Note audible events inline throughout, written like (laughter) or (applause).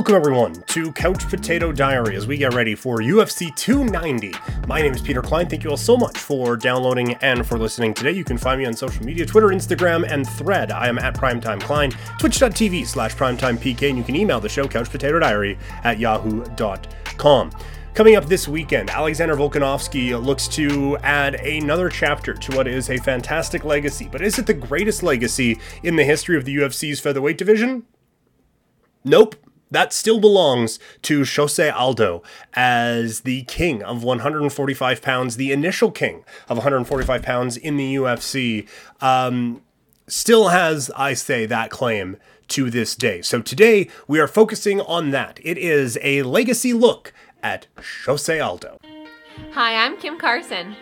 Welcome, everyone, to Couch Potato Diary as we get ready for UFC 290. My name is Peter Klein. Thank you all so much for downloading and for listening today. You can find me on social media Twitter, Instagram, and Thread. I am at Primetime Klein, twitch.tv slash primetimepk, and you can email the show couchpotatodiary at yahoo.com. Coming up this weekend, Alexander Volkanovski looks to add another chapter to what is a fantastic legacy. But is it the greatest legacy in the history of the UFC's featherweight division? Nope. That still belongs to Jose Aldo as the king of 145 pounds, the initial king of 145 pounds in the UFC. Um, still has, I say, that claim to this day. So today we are focusing on that. It is a legacy look at Jose Aldo. Hi, I'm Kim Carson,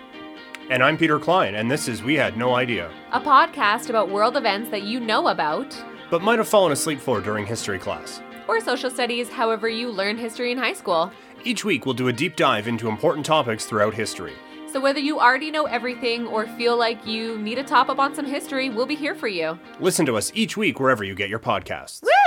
And I'm Peter Klein, and this is We Had No Idea, a podcast about world events that you know about, but might have fallen asleep for during history class. Or social studies, however you learned history in high school. Each week we'll do a deep dive into important topics throughout history. So whether you already know everything or feel like you need a top up on some history, we'll be here for you. Listen to us each week wherever you get your podcasts. Woo!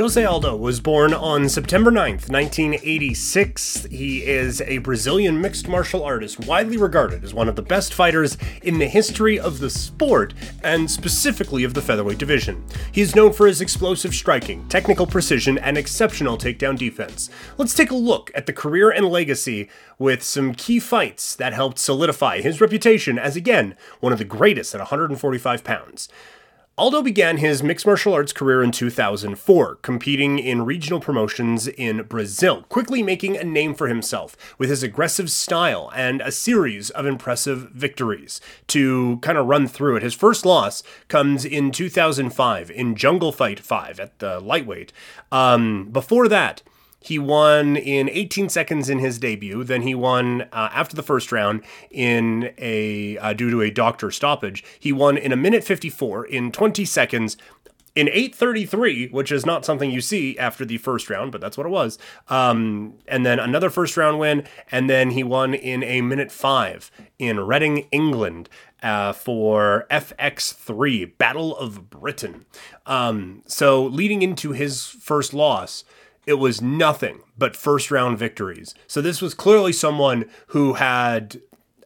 Jose Aldo was born on September 9th, 1986. He is a Brazilian mixed martial artist, widely regarded as one of the best fighters in the history of the sport, and specifically of the featherweight division. He is known for his explosive striking, technical precision, and exceptional takedown defense. Let's take a look at the career and legacy with some key fights that helped solidify his reputation as, again, one of the greatest at 145 pounds. Aldo began his mixed martial arts career in 2004, competing in regional promotions in Brazil, quickly making a name for himself with his aggressive style and a series of impressive victories. To kind of run through it, his first loss comes in 2005 in Jungle Fight 5 at the lightweight. Um, before that, he won in 18 seconds in his debut. Then he won uh, after the first round in a uh, due to a doctor stoppage. He won in a minute 54 in 20 seconds. In 8:33, which is not something you see after the first round, but that's what it was. Um, and then another first round win, and then he won in a minute five in Reading, England, uh, for FX3 Battle of Britain. Um, so leading into his first loss, it was nothing but first round victories. So this was clearly someone who had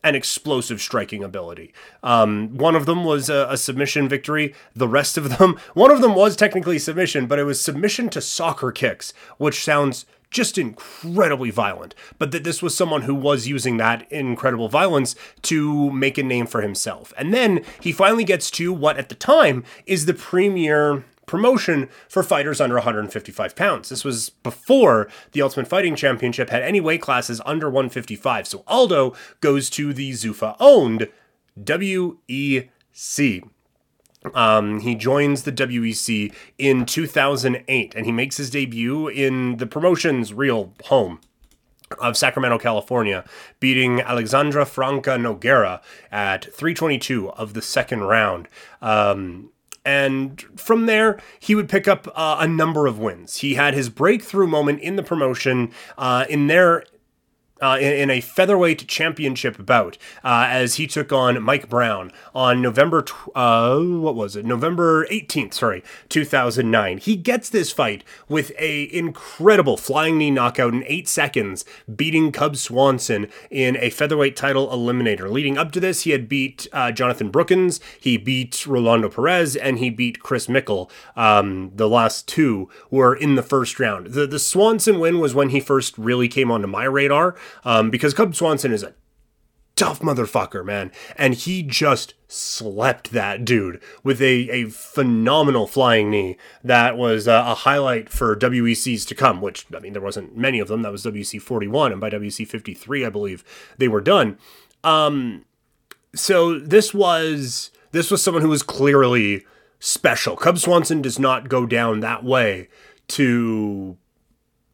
an explosive striking ability. Um, one of them was a, a submission victory. The rest of them, (laughs) one of them was technically submission, but it was submission to soccer kicks, which sounds just incredibly violent. But that this was someone who was using that incredible violence to make a name for himself. And then he finally gets to what at the time is the premier promotion for fighters under 155 pounds. This was before the Ultimate Fighting Championship had any weight classes under 155. So Aldo goes to the Zuffa owned WEC. Um, he joins the WEC in 2008 and he makes his debut in the promotion's real home of Sacramento, California, beating Alexandre Franca Nogueira at 322 of the second round. Um, and from there, he would pick up uh, a number of wins. He had his breakthrough moment in the promotion uh, in their uh, in, in, a featherweight championship bout uh, as he took on Mike Brown on November, tw- uh, what was it? November 18th, sorry, 2009. He gets this fight with a incredible flying knee knockout in eight seconds, beating Cub Swanson in a featherweight title eliminator. Leading up to this, he had beat uh, Jonathan Brookins, he beat Rolando Perez, and he beat Chris Mickle. Um, the last two were in the first round. The, the Swanson win was when he first really came onto my radar um, because Cub Swanson is a tough motherfucker, man. And he just slept that dude with a, a phenomenal flying knee that was uh, a highlight for WECs to come, which, I mean, there wasn't many of them. That was WC 41, and by WC 53, I believe, they were done. Um, so this was this was someone who was clearly special. Cub Swanson does not go down that way to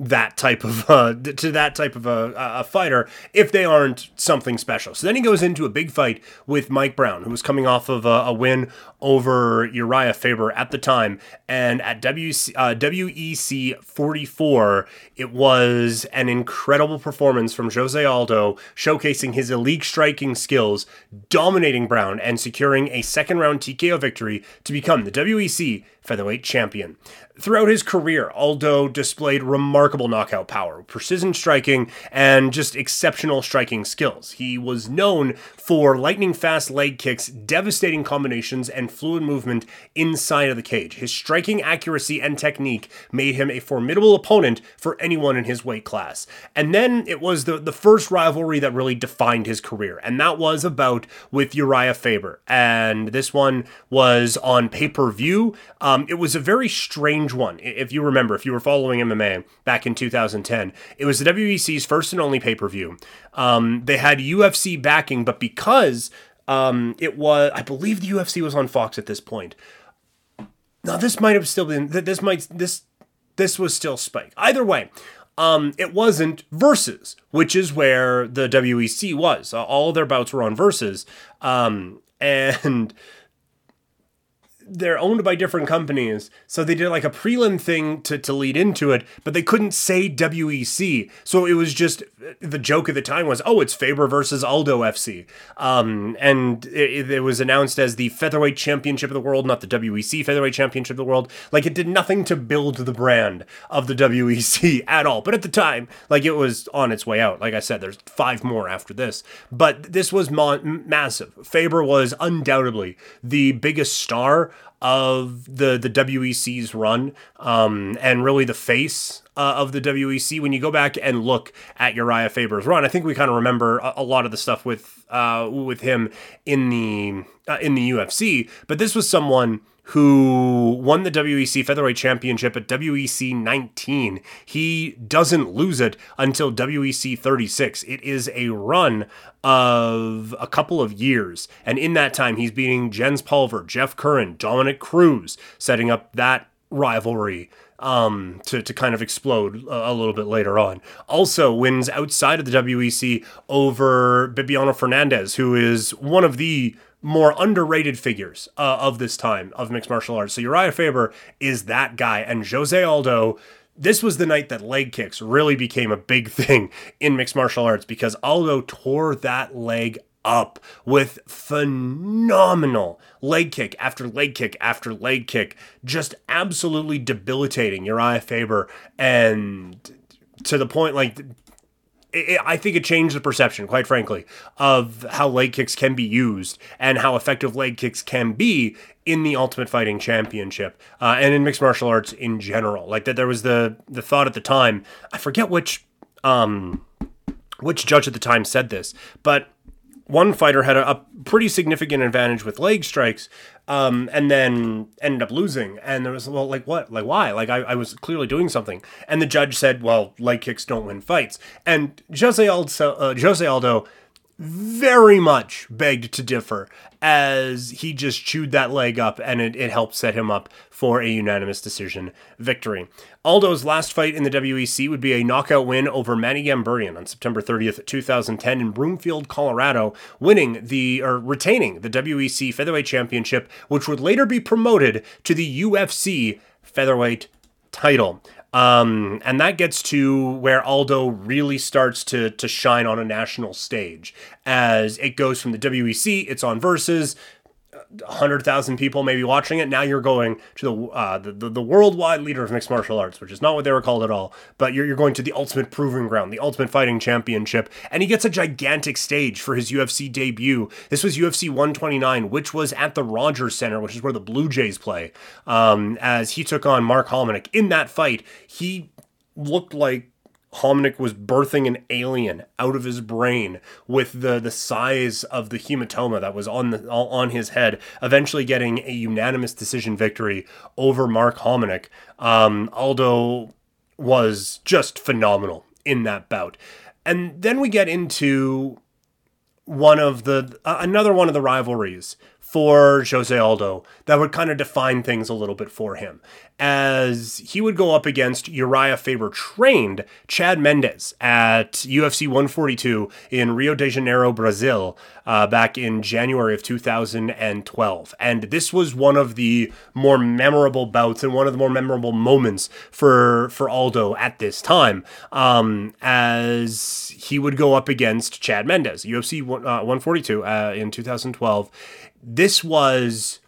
that type of uh, to that type of a, a, fighter if they aren't something special. So then he goes into a big fight with Mike Brown, who was coming off of a, a win over Uriah Faber at the time, and at WC, uh, WEC 44, it was an incredible performance from Jose Aldo, showcasing his elite striking skills, dominating Brown, and securing a second round TKO victory to become the WEC featherweight champion. Throughout his career, Aldo displayed remarkable knockout power, precision striking, and just exceptional striking skills. He was known for lightning fast leg kicks, devastating combinations, and fluid movement inside of the cage. His striking accuracy and technique made him a formidable opponent for anyone in his weight class. And then it was the, the first rivalry that really defined his career, and that was about with Uriah Faber. And this one was on pay per view. Um, it was a very strange one. If you remember, if you were following MMA back in 2010, it was the WEC's first and only pay per view. Um, they had UFC backing, but because um, it was, I believe the UFC was on Fox at this point. Now this might have still been. This might this this was still Spike. Either way, um, it wasn't versus, which is where the WEC was. All their bouts were on versus, um, (laughs) and they're owned by different companies, so they did like a prelim thing to, to lead into it, but they couldn't say WEC. So it was just the joke at the time was, oh, it's Faber versus Aldo FC. Um, and it, it, was announced as the Featherweight Championship of the World, not the WEC Featherweight Championship of the World. Like it did nothing to build the brand of the WEC (laughs) at all. But at the time, like it was on its way out. Like I said, there's five more after this. But this was mo- massive. Faber was undoubtedly the biggest star of the the WEC's run, um, and really the face uh, of the WEC. When you go back and look at Uriah Faber's run, I think we kind of remember a, a, lot of the stuff with uh, with him in the uh, in the UFC. But this was someone who won the WEC Featherweight Championship at WEC 19. He doesn't lose it until WEC 36. It is a run of a couple of years. And in that time, he's beating Jens Pulver, Jeff Curran, Dominick Cruz, setting up that rivalry um, to, to kind of explode a, a, little bit later on. Also wins outside of the WEC over Bibiano Fernandes, who is one of the more underrated figures uh, of this time of mixed martial arts. So Uriah Faber is that guy, and Jose Aldo. This was the night that leg kicks really became a big (laughs) thing in mixed martial arts because Aldo tore that leg up with phenomenal leg kick after leg kick after leg kick, just absolutely debilitating Uriah Faber and to the point like I think it changed the perception, quite frankly, of how leg kicks can be used and how effective leg kicks can be in the Ultimate Fighting Championship uh, and in mixed martial arts in general. Like that, there was the the thought at the time. I forget which um, which judge at the time said this, but one fighter had a, a, pretty significant advantage with leg strikes um, and then ended up losing. And there was well like what? Like why? Like I, I was clearly doing something. And the judge said well leg kicks don't win fights. And jose aldo, uh, jose aldo very much begged to differ as he just chewed that leg up and it, it helped set him up for a unanimous decision victory. Aldo's last fight in the WEC would be a knockout win over Manny Gamburyan on September 30th, 2010 in Broomfield, Colorado, winning the or retaining the WEC Featherweight Championship, which would later be promoted to the UFC Featherweight title. Um, and that gets to where Aldo really starts to to shine on a national stage. As it goes from the WEC, it's on versus, 100,000 people maybe watching it. Now you're going to the, uh, the, the, the, worldwide leader of mixed martial arts, which is not what they were called at all, but you're, you're going to the ultimate proving ground, the ultimate fighting championship. And he gets a gigantic stage for his UFC debut. This was UFC 129, which was at the Rogers Center, which is where the Blue Jays play. Um, as he took on Mark Hominick. In that fight, he looked like Hominick was birthing an alien out of his brain with the the size of the hematoma that was on the on his head, eventually getting a unanimous decision victory over Mark Hominick. Um, Aldo was just phenomenal in that bout, and then we get into one of the uh, another one of the rivalries for Jose Aldo that would kind of define things a little bit for him as he would go up against Uriah Faber trained Chad Mendes at UFC 142 in Rio de Janeiro, Brazil, uh, back in January of 2012. And this was one of the more memorable bouts and one of the more memorable moments for, for Aldo at this time, um, as he would go up against Chad Mendes, UFC uh, 142 uh, in 2012. This was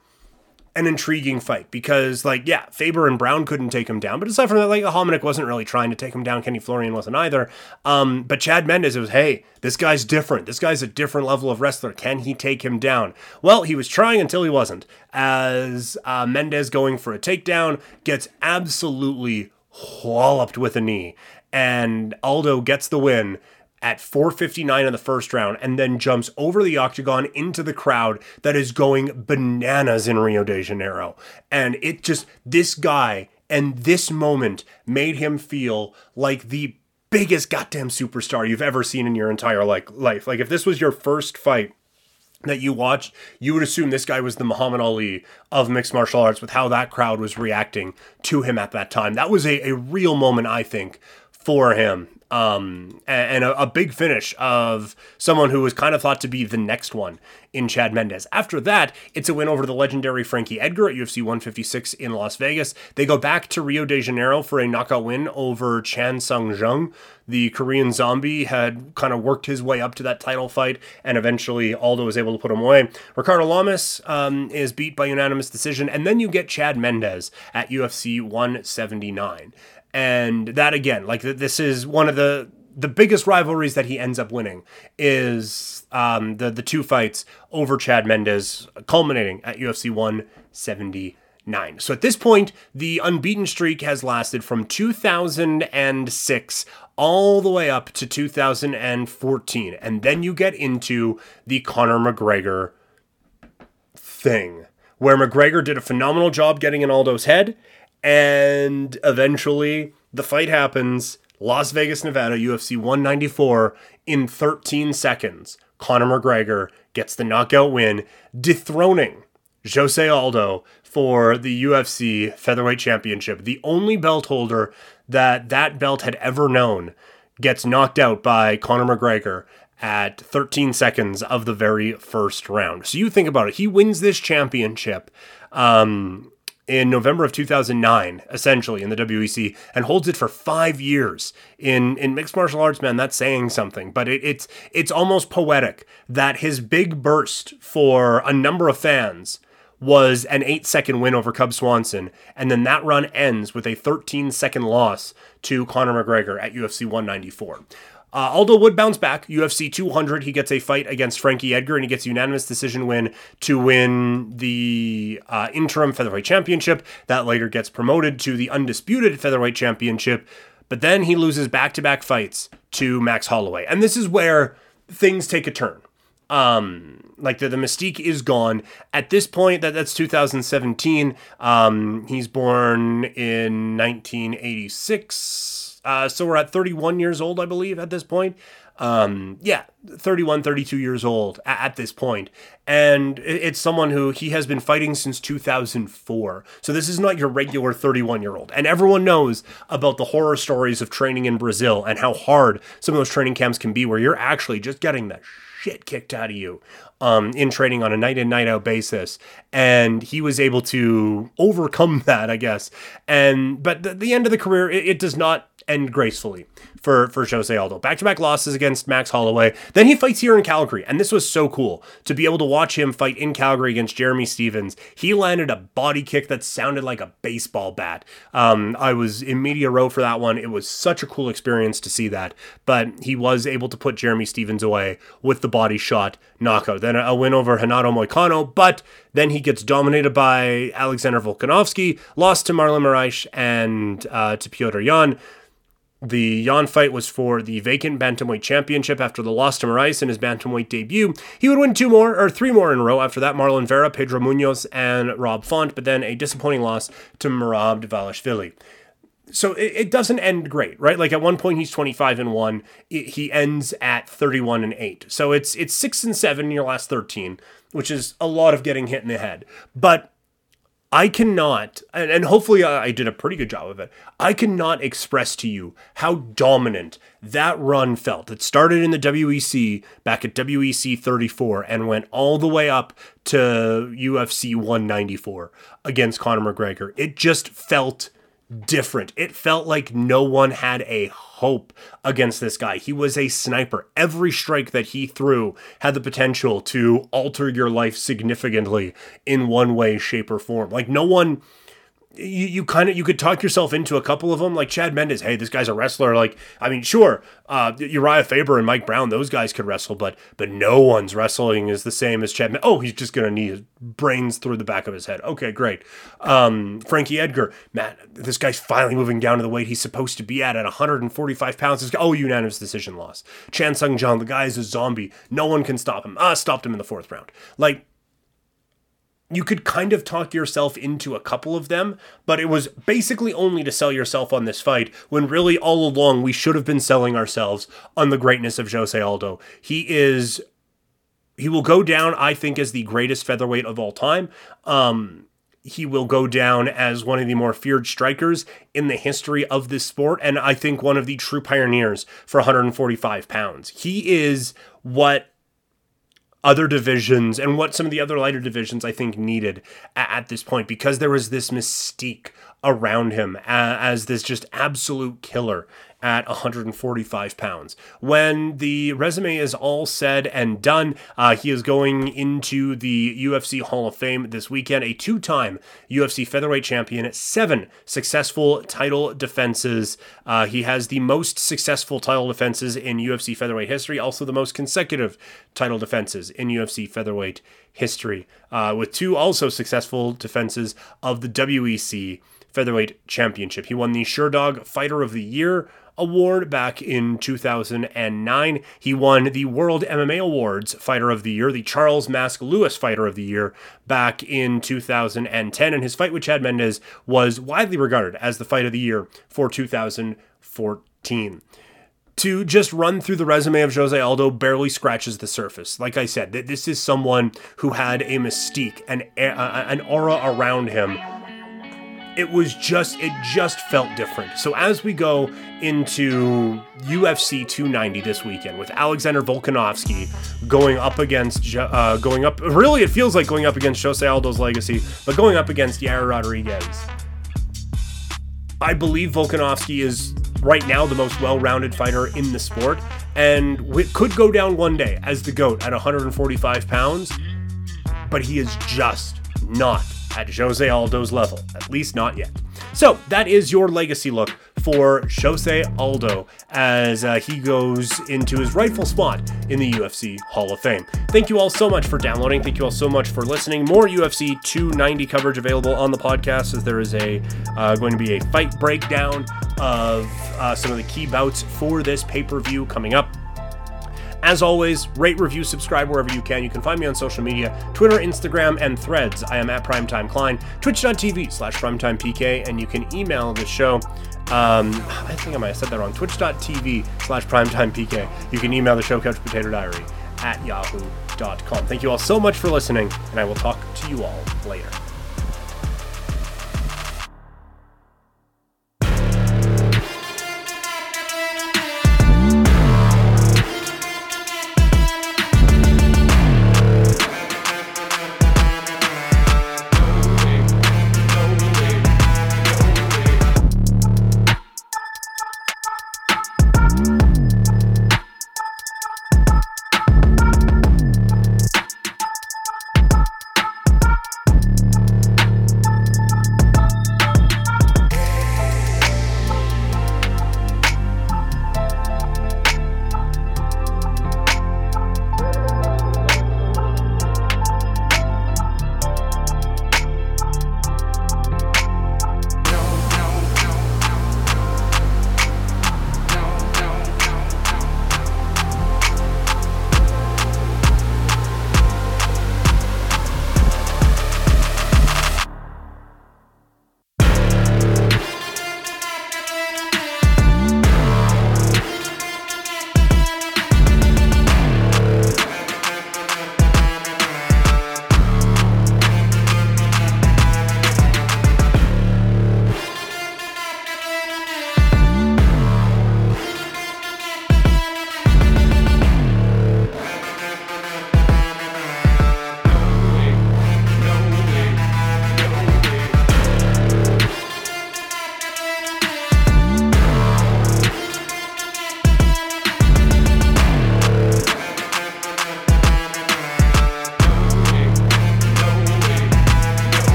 an intriguing fight because, like, yeah, Faber and Brown couldn't take him down, but aside from that, like, Hominick wasn't really trying to take him down. Kenny Florian wasn't either. Um, but Chad Mendes, it was, hey, this guy's different. This guy's a different level of wrestler. Can he take him down? Well, he was trying until he wasn't. As uh, Mendes going for a takedown gets absolutely walloped with a knee, and Aldo gets the win at 459 in the first round and then jumps over the octagon into the crowd that is going bananas in Rio de Janeiro. And it just, this guy and this moment made him feel like the biggest goddamn superstar you've ever seen in your entire like life. Like if this was your first fight that you watched, you would assume this guy was the Muhammad Ali of mixed martial arts with how that crowd was reacting to him at that time. That was a, a real moment, I think, for him um, and a, a, big finish of someone who was kind of thought to be the next one in Chad Mendes. After that, it's a win over the legendary Frankie Edgar at UFC 156 in Las Vegas. They go back to Rio de Janeiro for a knockout win over Chan Sung Jung. The Korean zombie had kind of worked his way up to that title fight, and eventually Aldo was able to put him away. Ricardo Lamas um, is beat by unanimous decision, and then you get Chad Mendes at UFC 179 and that again like this is one of the the biggest rivalries that he ends up winning is um, the the two fights over Chad Mendes, culminating at UFC 179. So at this point, the unbeaten streak has lasted from 2006 all the way up to 2014, and then you get into the Conor McGregor thing, where McGregor did a phenomenal job getting in Aldo's head, and eventually, the fight happens Las Vegas, Nevada, UFC 194 in 13 seconds. Conor McGregor gets the knockout win, dethroning Jose Aldo for the UFC Featherweight Championship. The only belt holder that that belt had ever known gets knocked out by Conor McGregor at 13 seconds of the very first round. So you think about it. He wins this championship. Um, in November of 2009, essentially in the WEC, and holds it for five years in in mixed martial arts. Man, that's saying something. But it, it's it's almost poetic that his big burst for a number of fans was an eight second win over Cub Swanson, and then that run ends with a 13 second loss to Conor McGregor at UFC 194. Uh, Aldo would bounce back. UFC 200, he gets a fight against Frankie Edgar and he gets unanimous decision win to win the uh, interim featherweight championship. That later gets promoted to the undisputed featherweight championship. But then he loses back to back fights to Max Holloway. And this is where things take a turn. Um, like the, the mystique is gone at this point. That that's 2017. Um, he's born in 1986 uh, so we're at 31 years old, I believe, at this point. Um, yeah, 31, 32 years old at, at this point. And it's someone who he has been fighting since 2004. So this is not your regular 31 year old. And everyone knows about the horror stories of training in Brazil and how hard some of those training camps can be, where you're actually just getting the shit kicked out of you um, in training on a night in, night out basis. And he was able to overcome (laughs) that, I guess. And, but the, the end of the career, it, it does not end gracefully for for Jose Aldo. Back to back losses against Max Holloway. Then he fights here in Calgary, and this was so cool to be able to watch him fight in Calgary against Jeremy Stephens. He landed a body kick that sounded like a baseball bat. Um, I was in media row for that one. It was such a cool experience to see that. But he was able to put Jeremy Stephens away with the body shot knockout. Then a win over Renato Moicano, but then he gets dominated by Alexander Volkanovski, lost to Marlon Moraes and uh, to Petr Yan. The Yan fight was for the vacant bantamweight championship after the loss to Moraes in his bantamweight debut. He would win two more or three more in a row after that: Marlon Vera, Pedro Munhoz, and Rob Font. But then a disappointing loss to Merab Dvalishvili. So it, it, doesn't end great, right? Like at one point he's 25 and one. It, he ends at 31 and eight. So it's it's six and seven in your last 13. which is a lot of getting hit in the head. But I cannot, and, and hopefully I, I did a pretty good job of it. I cannot express to you how dominant that run felt. It started in the WEC back at WEC 34 and went all the way up to UFC 194 against Conor McGregor. It just felt different. It felt like no one had a hope against this guy. He was a sniper. Every strike that he threw had the potential to alter your life significantly in one way, shape, or form. Like no one you, you kind of you could talk yourself into a couple of them like Chad Mendes hey this guy's a wrestler. Like I mean sure uh, Uriah Faber and Mike Brown those guys could wrestle but but no one's wrestling is the same as Chad oh he's just gonna need his brains through the back of his head. Okay great. Um, Frankie Edgar Matt this guy's finally moving down to the weight he's supposed to be at at 145 pounds. Oh unanimous decision loss. Chan Sung Jung the guy is a zombie. No one can stop him. Ah stopped him in the fourth round. Like you could kind of talk yourself into a couple of them, but it was basically only to sell yourself on this fight when really all along we should have been selling ourselves on the greatness of Jose Aldo. He is he will go down I think as the greatest featherweight of all time. Um he will go down as one of the more feared strikers in the history of this sport, and I think one of the true pioneers for 145 pounds. He is what other divisions and what some of the other lighter divisions I think needed at, this point because there was this mystique around him as this just absolute killer at 145 pounds. When the resume is all said and done, uh, he is going into the UFC Hall of Fame this weekend, a two time UFC featherweight champion, seven successful title defenses. Uh, he has the most successful title defenses in UFC featherweight history, also the most consecutive title defenses in UFC featherweight history, uh, with two also successful defenses of the WEC featherweight championship. He won the Sherdog Fighter of the Year award back in 2009. He won the World MMA Awards Fighter of the Year, the Charles Mask Lewis Fighter of the Year back in 2010. And his fight with Chad Mendes was widely regarded as the fight of the year for 2014 to just run through the resume of Jose Aldo barely scratches the surface. Like I said, this is someone who had a mystique, an, an aura around him it was just it just felt different. So as we go into UFC 290 this weekend with Alexander Volkanovski going up against uh, going up really it feels like going up against Jose Aldo's legacy, but going up against Yair Rodriguez. I believe Volkanovski is right now the most well-rounded fighter in the sport and could go down one day as the goat at 145 pounds, but he is just not at Jose Aldo's level, at least not yet. So that is your legacy look for Jose Aldo as uh, he goes into his rightful spot in the UFC Hall of Fame. Thank you all so much for downloading. Thank you all so much for listening. More UFC 290 coverage available on the podcast as there is a uh, going to be a fight breakdown of uh, some of the key bouts for this pay per view coming up. As always, rate, review, subscribe wherever you can. You can find me on social media Twitter, Instagram, and threads. I am at Primetime Klein, twitch.tv slash primetimepk, and you can email the show. Um, I think I might have said that wrong. Twitch.tv slash primetimepk. You can email the show Couch Potato Diary at yahoo.com. Thank you all so much for listening, and I will talk to you all later.